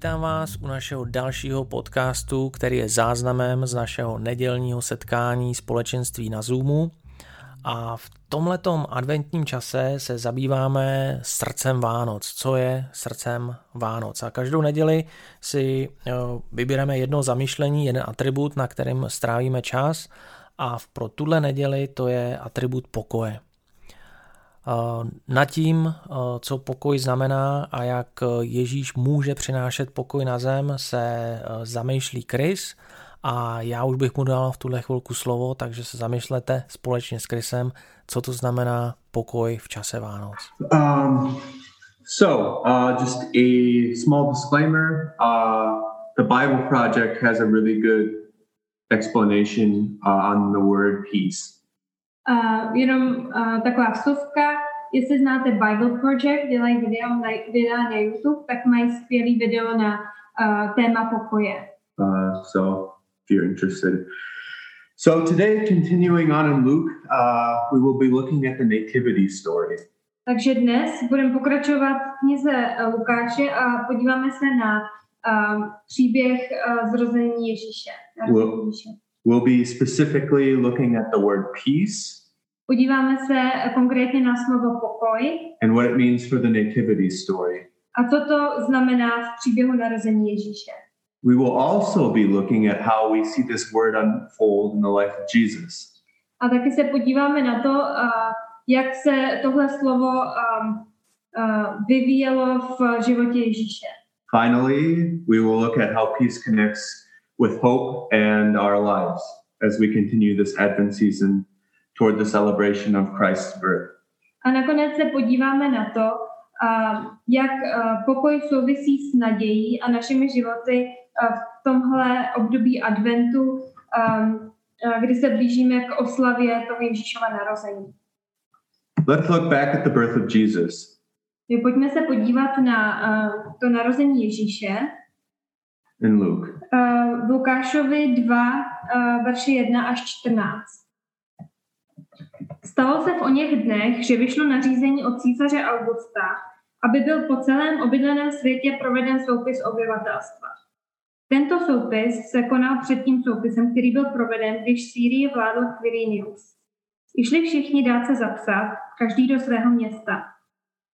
Vítám vás u našeho dalšího podcastu, který je záznamem z našeho nedělního setkání společenství na Zoomu. A v tomhletom adventním čase se zabýváme srdcem Vánoc. Co je srdcem Vánoc? A každou neděli si eh, vybíráme jedno zamýšlení, jeden atribut, na kterým strávíme čas. A pro tuhle neděli to je atribut pokoje. Nad tím, co pokoj znamená a jak Ježíš může přinášet pokoj na zem, se zamýšlí Chris a já už bych mu dal v tuhle chvilku slovo, takže se zamýšlete společně s Chrisem, co to znamená pokoj v čase Vánoc. Um, so, uh, just a small disclaimer. Uh, the Bible Project has a really good explanation uh, on the word peace. Uh, jenom uh, taková vsuvka, jestli znáte Bible Project, dělají video na, videa na YouTube, tak mají skvělý video na uh, téma pokoje. Uh, so, if you're interested. So today, continuing on in Luke, uh, we will be looking at the nativity story. Takže dnes budeme pokračovat v knize Lukáše a podíváme se na uh, příběh uh, zrození Ježíše. We'll, we'll be specifically looking at the word peace Podíváme se konkrétně na slovo pokoj. And what it means for the nativity story. A co to znamená v příběhu narození Ježíše. We will also be looking at how we see this word unfold in the life of Jesus. A taky se podíváme na to, jak se tohle slovo um, vyvíjelo v životě Ježíše. Finally, we will look at how peace connects with hope and our lives as we continue this Advent season toward the celebration of Christ's birth. A nakonec se podíváme na to, uh, jak uh, pokoj souvisí s nadějí a našimi životy uh, v tomhle období adventu, um, uh, kdy se blížíme k oslavě toho Ježíšova narození. Let's look back at the birth of Jesus. Pojďme se podívat na uh, to narození Ježíše. In Luke. Uh, v Lukášovi 2, uh, verše 1 až 14. Stalo se v oněch dnech, že vyšlo nařízení od císaře Augusta, aby byl po celém obydleném světě proveden soupis obyvatelstva. Tento soupis se konal před tím soupisem, který byl proveden, když Sýrii vládl Quirinius. Išli všichni dát se zapsat, každý do svého města.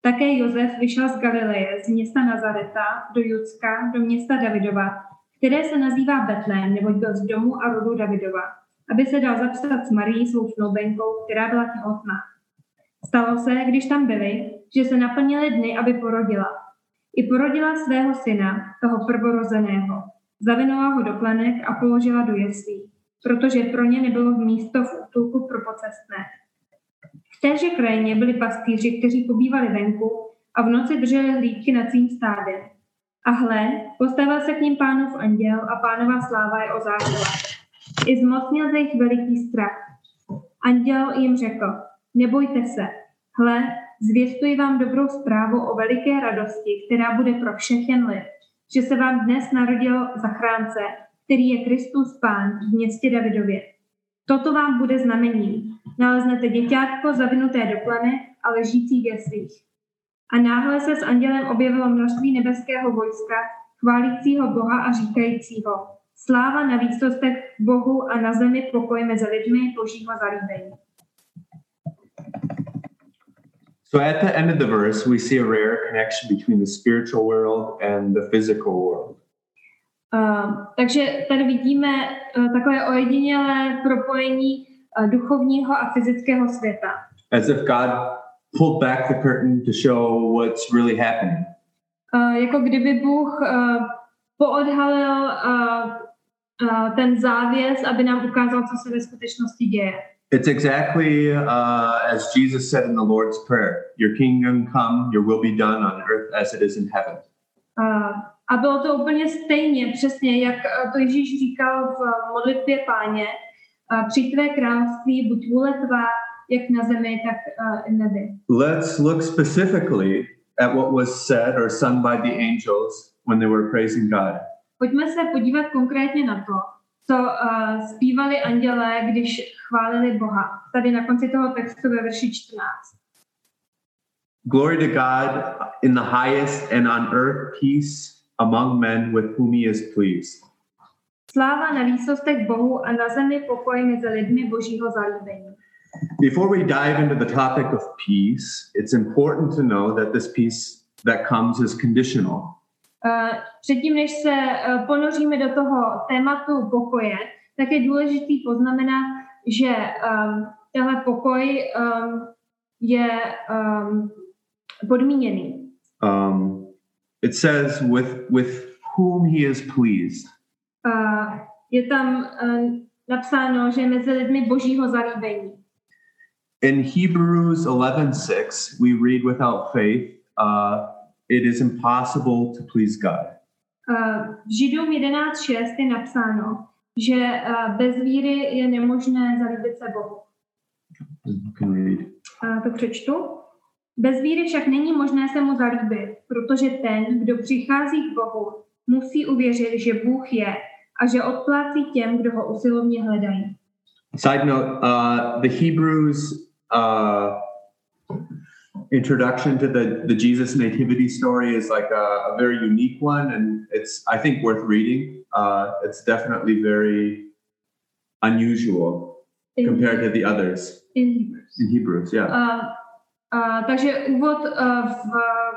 Také Josef vyšel z Galileje, z města Nazareta, do Judska, do města Davidova, které se nazývá Betlém, neboť byl z domu a rodu Davidova aby se dal zapsat s Marí svou snoubenkou, která byla těhotná. Stalo se, když tam byli, že se naplnily dny, aby porodila. I porodila svého syna, toho prvorozeného. Zavinula ho do plenek a položila do jeslí, protože pro ně nebylo místo v útulku pro pocestné. V téže krajině byli pastýři, kteří pobývali venku a v noci drželi hlídky nad svým stádem. A hle, postavil se k ním pánův anděl a pánová sláva je ozářila i zmocnil se jich veliký strach. Anděl jim řekl, nebojte se, hle, zvěstuji vám dobrou zprávu o veliké radosti, která bude pro všechen lid, že se vám dnes narodil zachránce, který je Kristus Pán v městě Davidově. Toto vám bude znamením. Naleznete děťátko zavinuté do plane a ležící v jeslích. A náhle se s andělem objevilo množství nebeského vojska, chválícího Boha a říkajícího, Sláva na výsostech Bohu a na zemi pokoj mezi lidmi božího zalíbení. So at the end of the verse, we see a rare connection between the spiritual world and the physical world. Uh, takže tady vidíme uh, takové ojedinělé propojení uh, duchovního a fyzického světa. As if God pulled back the curtain to show what's really happening. Uh, jako kdyby Bůh uh, poodhalil uh, uh, ten závěs, aby nám ukázal, co se ve skutečnosti děje. It's exactly uh, as Jesus said in the Lord's Prayer Your kingdom come, your will be done on earth as it is in heaven. Uh, a bylo to úplně stejně, přesně, jak to Ježíš říkal v modlitbě páně. Uh, při tvé království buď vůle tvá, jak na zemi, tak uh, v nebi. Let's look specifically at what was said or sung by the angels when they were praising God. Pojďme se podívat konkrétně na to, co uh, zpívali andělé, když chválili Boha. Tady na konci toho textu ve verši 14. Glory to God in the highest and on earth peace, among men with whom he is pleased. Sláva na výsostech Bohu a na zemi pokoj mezi lidmi božího zalíbení. Before we dive into the topic of peace, it's important to know that this peace that comes is conditional. Uh, Předtím, než se uh, ponoříme do toho tématu pokoje, tak je důležitý poznamenat, že um, tenhle pokoj um, je um, podmíněný. Um, it says, with, with whom he is pleased. Uh, je tam uh, napsáno, že je mezi lidmi božího zalíbení. In Hebrews 11:6, we read without faith, uh, it is impossible to please God. Uh, v Židům 11.6 je napsáno, že uh, bez víry je nemožné zalíbit se Bohu. You can read. Uh, to přečtu. Bez víry však není možné se mu zalíbit, protože ten, kdo přichází k Bohu, musí uvěřit, že Bůh je a že odplácí těm, kdo ho usilovně hledají. Side note: uh, the Hebrews uh, introduction to the the Jesus nativity story is like a, a very unique one, and it's I think worth reading. Uh, it's definitely very unusual In, compared to the others in Hebrews. in Hebrews. Yeah. Uh, uh, takže úvod, uh, v,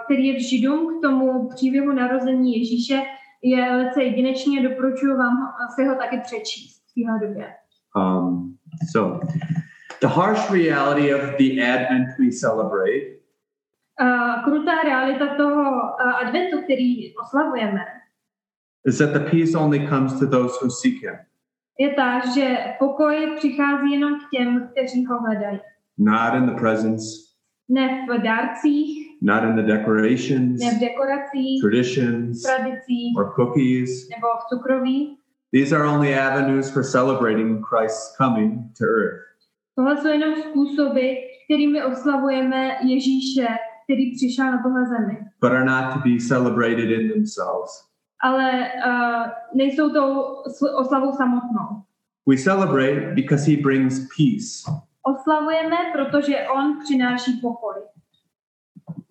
který je v Židům k tomu příběhu narození Ježíše, je velice jedinečný a doporučuji vám si ho taky přečíst v téhle době. Um, so, the harsh reality of the Advent we celebrate Uh, krutá realita toho uh, adventu, který oslavujeme, is that the peace only comes to those who seek Him, je ta, že pokoj přichází jenom k těm, kteří ho hledají. not in the presence. Ne v dárcích, not in the decorations, ne v dekoracích, traditions, tradicích or cookies. nebo v cukroví. These are only avenues for celebrating Christ's coming to earth. Tohle jsou jenom způsoby, kterými oslavujeme Ježíše, který přišel na tohle zemi. but are not to be celebrated in themselves. Ale uh, nejsou tou sl- oslavou samotnou. We celebrate because he brings peace. Oslavujeme, protože on přináší pokoj.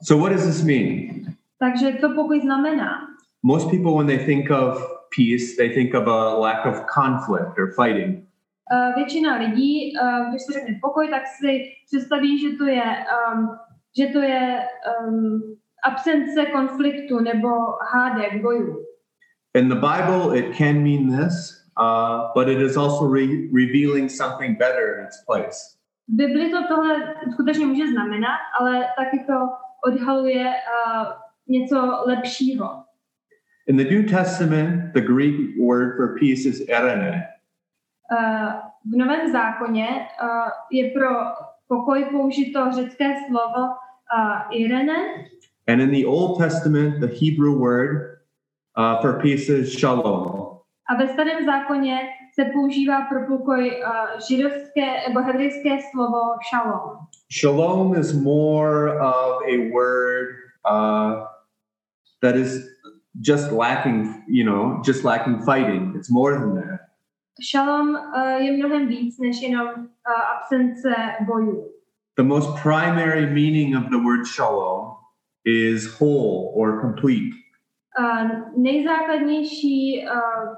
So, what does this mean? Takže co pokoj znamená? Most people, when they think of peace, they think of a lack of conflict or fighting. Uh, většina lidí, uh, když se řekne pokoj, tak si představí, že to je, um, že to je um, absence konfliktu nebo hádek, bojů. In the Bible, it can mean this, uh, but it is also re- revealing something better in its place. V Bibli to tohle skutečně může znamenat, ale taky to odhaluje uh, něco lepšího. In the New Testament, the Greek word for peace is erene. Uh, v Novém zákoně uh, je pro pokoj použito řecké slovo uh, irene And in the Old Testament, the Hebrew word uh, for peace is shalom. a ve starém zákoně se používá pro pokoj uh, židovské nebo hebrejské slovo shalom. Shalom is more of a word uh, that is just lacking, you know, just lacking fighting. It's more than that. Shalom uh, je mnohem víc než jenom uh, absence bojů. The most primary meaning of the word shalom is whole or complete. Uh, nejzákladnější uh,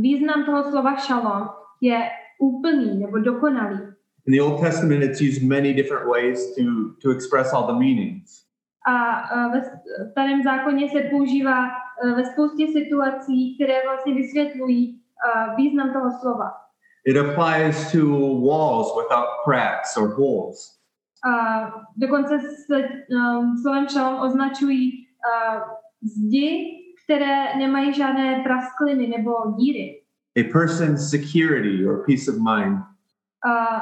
význam toho slova shalom je úplný nebo dokonalý. In the Old Testament, it's used many different ways to, to express all the meanings. A uh, ve starém zákoně se používá uh, ve spoustě situací, které vlastně vysvětlují význam toho slova. It applies to walls without cracks or holes. Uh, dokonce se um, slovem shalom označují uh, zdi, které nemají žádné praskliny nebo díry. A person's security or peace of mind. Uh,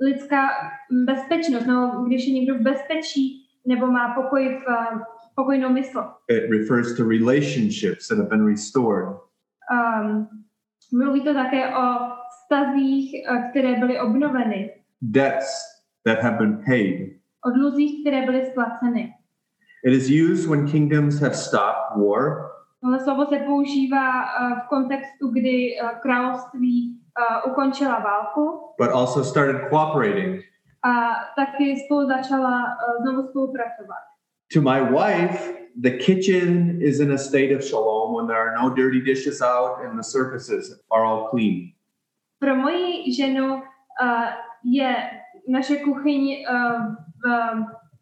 lidská bezpečnost, no, když je někdo v bezpečí nebo má pokoj v, uh, pokojnou mysl. It refers to relationships that have been restored. Um, mluví to také o vztazích, uh, které byly obnoveny, debts that have been paid. o dluzích, které byly splaceny. It is used when kingdoms have stopped war, Tohle slovo se používá uh, v kontextu, kdy uh, království ukončila válku but also started cooperating. a taky spolu začala znovu spolupracovat. To my wife, the kitchen is in a state of shalom when there are no dirty dishes out and the surfaces are all clean. Pro moji ženu uh, je naše kuchyň uh, v,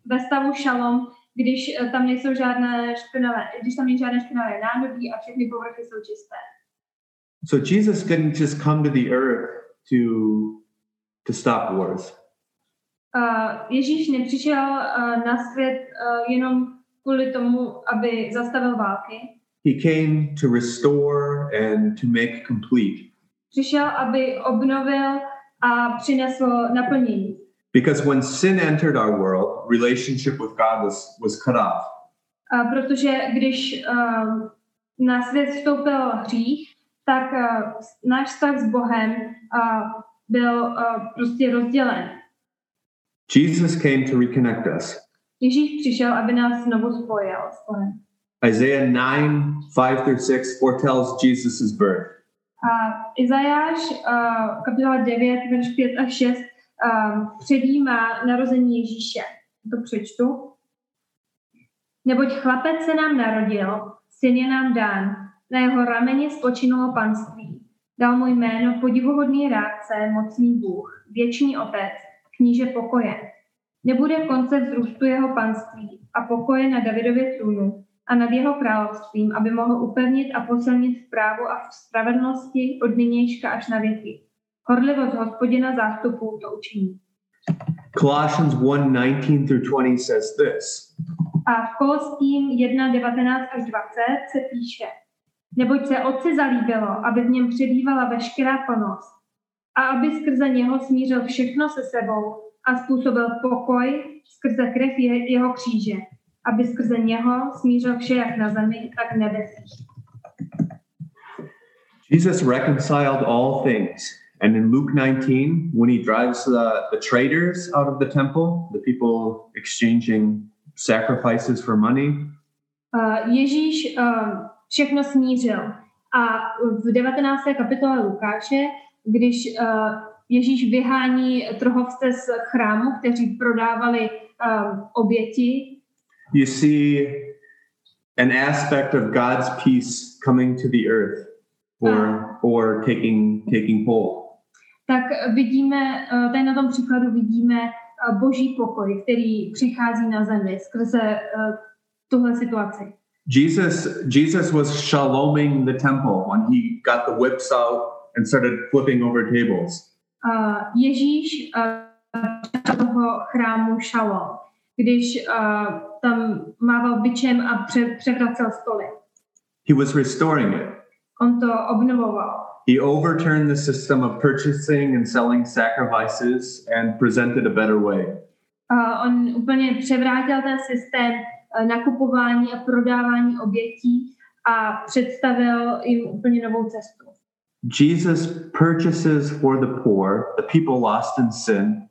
ve stavu šalom, když tam nejsou žádné špinavé, když tam není žádné špinavé nádobí a všechny povrchy jsou čisté. So Jesus didn't just come to the earth to to stop wars. Uh, Ježíš nepřišel uh, na svět uh, jenom kvůli tomu, aby zastavil války. He came to restore and to make complete. Přišel, aby obnovil a přinesl naplnění. Because when sin entered our world, relationship with God was, was cut off. Uh, protože když uh, na svět vstoupil hřích, tak uh, náš vztah s Bohem uh, byl uh, prostě rozdělen. Jesus came to reconnect us. Ježíš přišel, aby nás znovu spojil s Bohem. Isaiah 9, 5 through 6 foretells Jesus' birth. A Izajáš, uh, kapitola 9, verš 5 a 6, um, předjímá narození Ježíše. To přečtu. Neboť chlapec se nám narodil, syn je nám dán, na jeho rameni spočinulo panství. Dal mu jméno podivuhodný rádce, mocný Bůh, věčný otec, kníže pokoje. Nebude konce vzrůstu jeho panství a pokoje na Davidově trůnu a nad jeho královstvím, aby mohl upevnit a posilnit v právu a v spravedlnosti od nynějška až na věky. Horlivost hospodina zástupů to učiní. Colossians 1, 19 through 20 says this. A v Koloským 1, 19 až 20 se píše, neboť se Otci zalíbilo, aby v něm přebývala veškerá plnost a aby skrze něho smířil všechno se sebou a způsobil pokoj skrze krev je, jeho kříže, aby skrze něho smířil vše jak na zemi, tak v nebesích. Jesus reconciled all things. And in Luke 19, when he drives the, the traders out of the temple, the people exchanging sacrifices for money, Uh, Ježíš uh, všechno smířil. A v 19. kapitole Lukáše, když uh, Ježíš vyhání trhovce z chrámu, kteří prodávali um, oběti, you see an aspect of God's peace coming to the earth or, or taking, taking hold. tak vidíme, uh, tady na tom příkladu vidíme uh, boží pokoj, který přichází na zemi skrze uh, tuhle situaci. Jesus, Jesus was shaloming the temple when he got the whips out and started flipping over tables. Uh, Ježíš uh, toho chrámu šalom, když uh, tam mával bičem a pře, převracel stoly. He was restoring it. On to obnovoval. He overturned the system of purchasing and selling sacrifices and presented a better way. Uh, on úplně převrátil ten systém uh, nakupování a prodávání obětí a představil jim úplně novou cestu. Jesus purchases for the poor, the people lost in sin,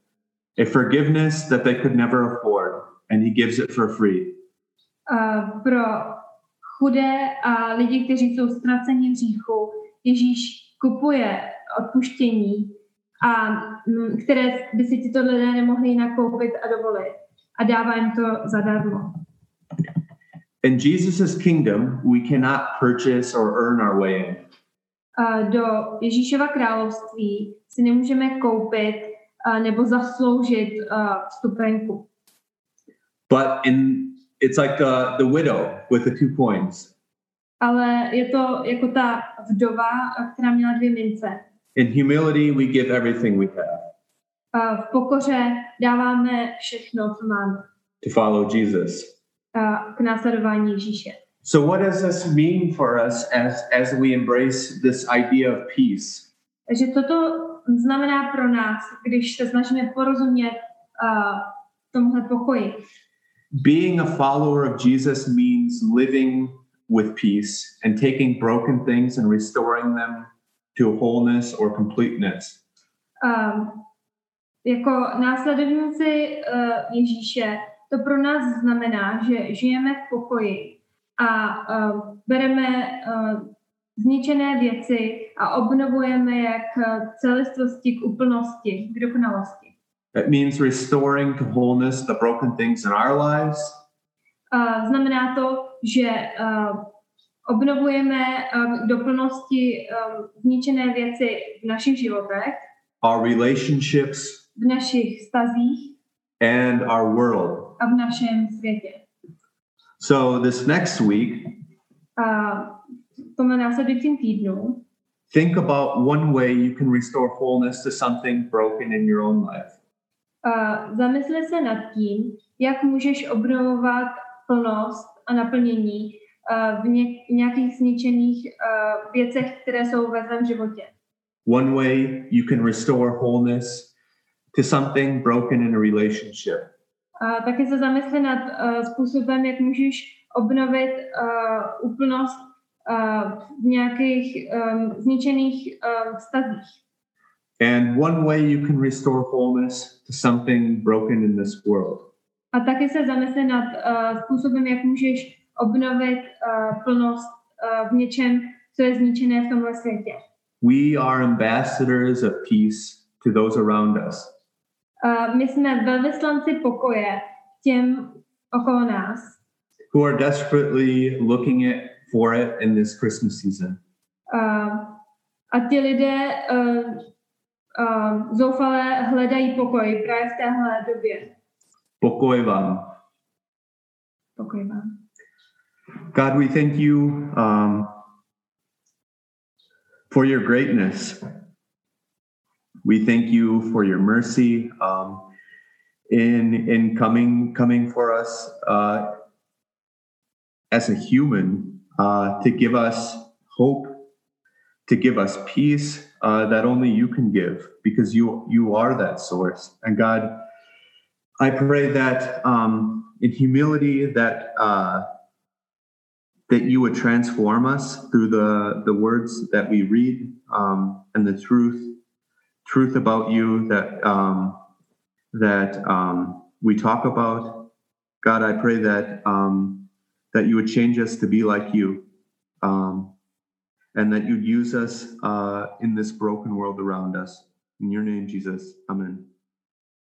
a forgiveness that they could never afford, and he gives it for free. Uh, pro chudé a lidi, kteří jsou ztraceni hříchu, Ježíš kupuje odpuštění, a, mm, které by si tyto lidé nemohli nakoupit a dovolit. A dává jim to zadarmo. In Jesus' kingdom, we cannot purchase or earn our way in. Uh, do Ježíšova království si nemůžeme koupit nebo zasloužit uh, vstupenku. But in it's like the, the widow with the two coins. Ale je to jako ta vdova, která měla dvě mince. In humility, we give everything we have Uh, v pokoře dáváme všechno, co máme to follow Jesus. uh, k následování Ježíše. So, what does this mean for us as, as we embrace this idea of peace? Takže toto znamená pro nás, když se snažíme porozumět uh, tomuhle pokoji. Being a follower of Jesus means living with peace and taking broken things and restoring them to wholeness or completeness. Um, jako následovníci uh, Ježíše to pro nás znamená, že žijeme v pokoji a uh, bereme uh, zničené věci a obnovujeme je k celistvosti, k úplnosti, k dokonalosti. That means restoring to wholeness the broken things in our lives Uh, znamená to, že uh, obnovujeme um, do plnosti um, zničené věci v našich životech, our relationships, v našich stazích and our world. a v našem světě. So, this next week, A tomhle následujícím týdnu think about one way you can restore wholeness to something broken in your own life. a zamysli se nad tím, jak můžeš obnovovat plnost a naplnění v ně- nějakých zničených věcech, které jsou ve tvém životě. One way you can restore wholeness to something broken in a relationship. A taky se zamysli nad uh, způsobem, jak můžeš obnovit uh, úplnost v nějakých um, zničených um, vztazích. And one way you can restore wholeness to something broken in this world. A taky se zamysli nad uh, způsobem, jak můžeš obnovit uh, plnost uh, v něčem, co je zničené v tomhle světě. We are ambassadors of peace to those around us. Uh, my jsme velvyslanci pokoje těm okolo nás, who are desperately looking it for it in this Christmas season. uh, a ti lidé uh, uh, zoufale hledají pokoj právě v téhle době. Pokoj vám. Pokoj vám. God, we thank you um, for your greatness. We thank you for your mercy um, in in coming coming for us uh, as a human uh, to give us hope, to give us peace uh, that only you can give, because you you are that source. And God, I pray that um, in humility that. Uh, that you would transform us through the the words that we read um, and the truth truth about you that um, that um, we talk about. God, I pray that um, that you would change us to be like you, um, and that you'd use us uh, in this broken world around us. In your name, Jesus. Amen.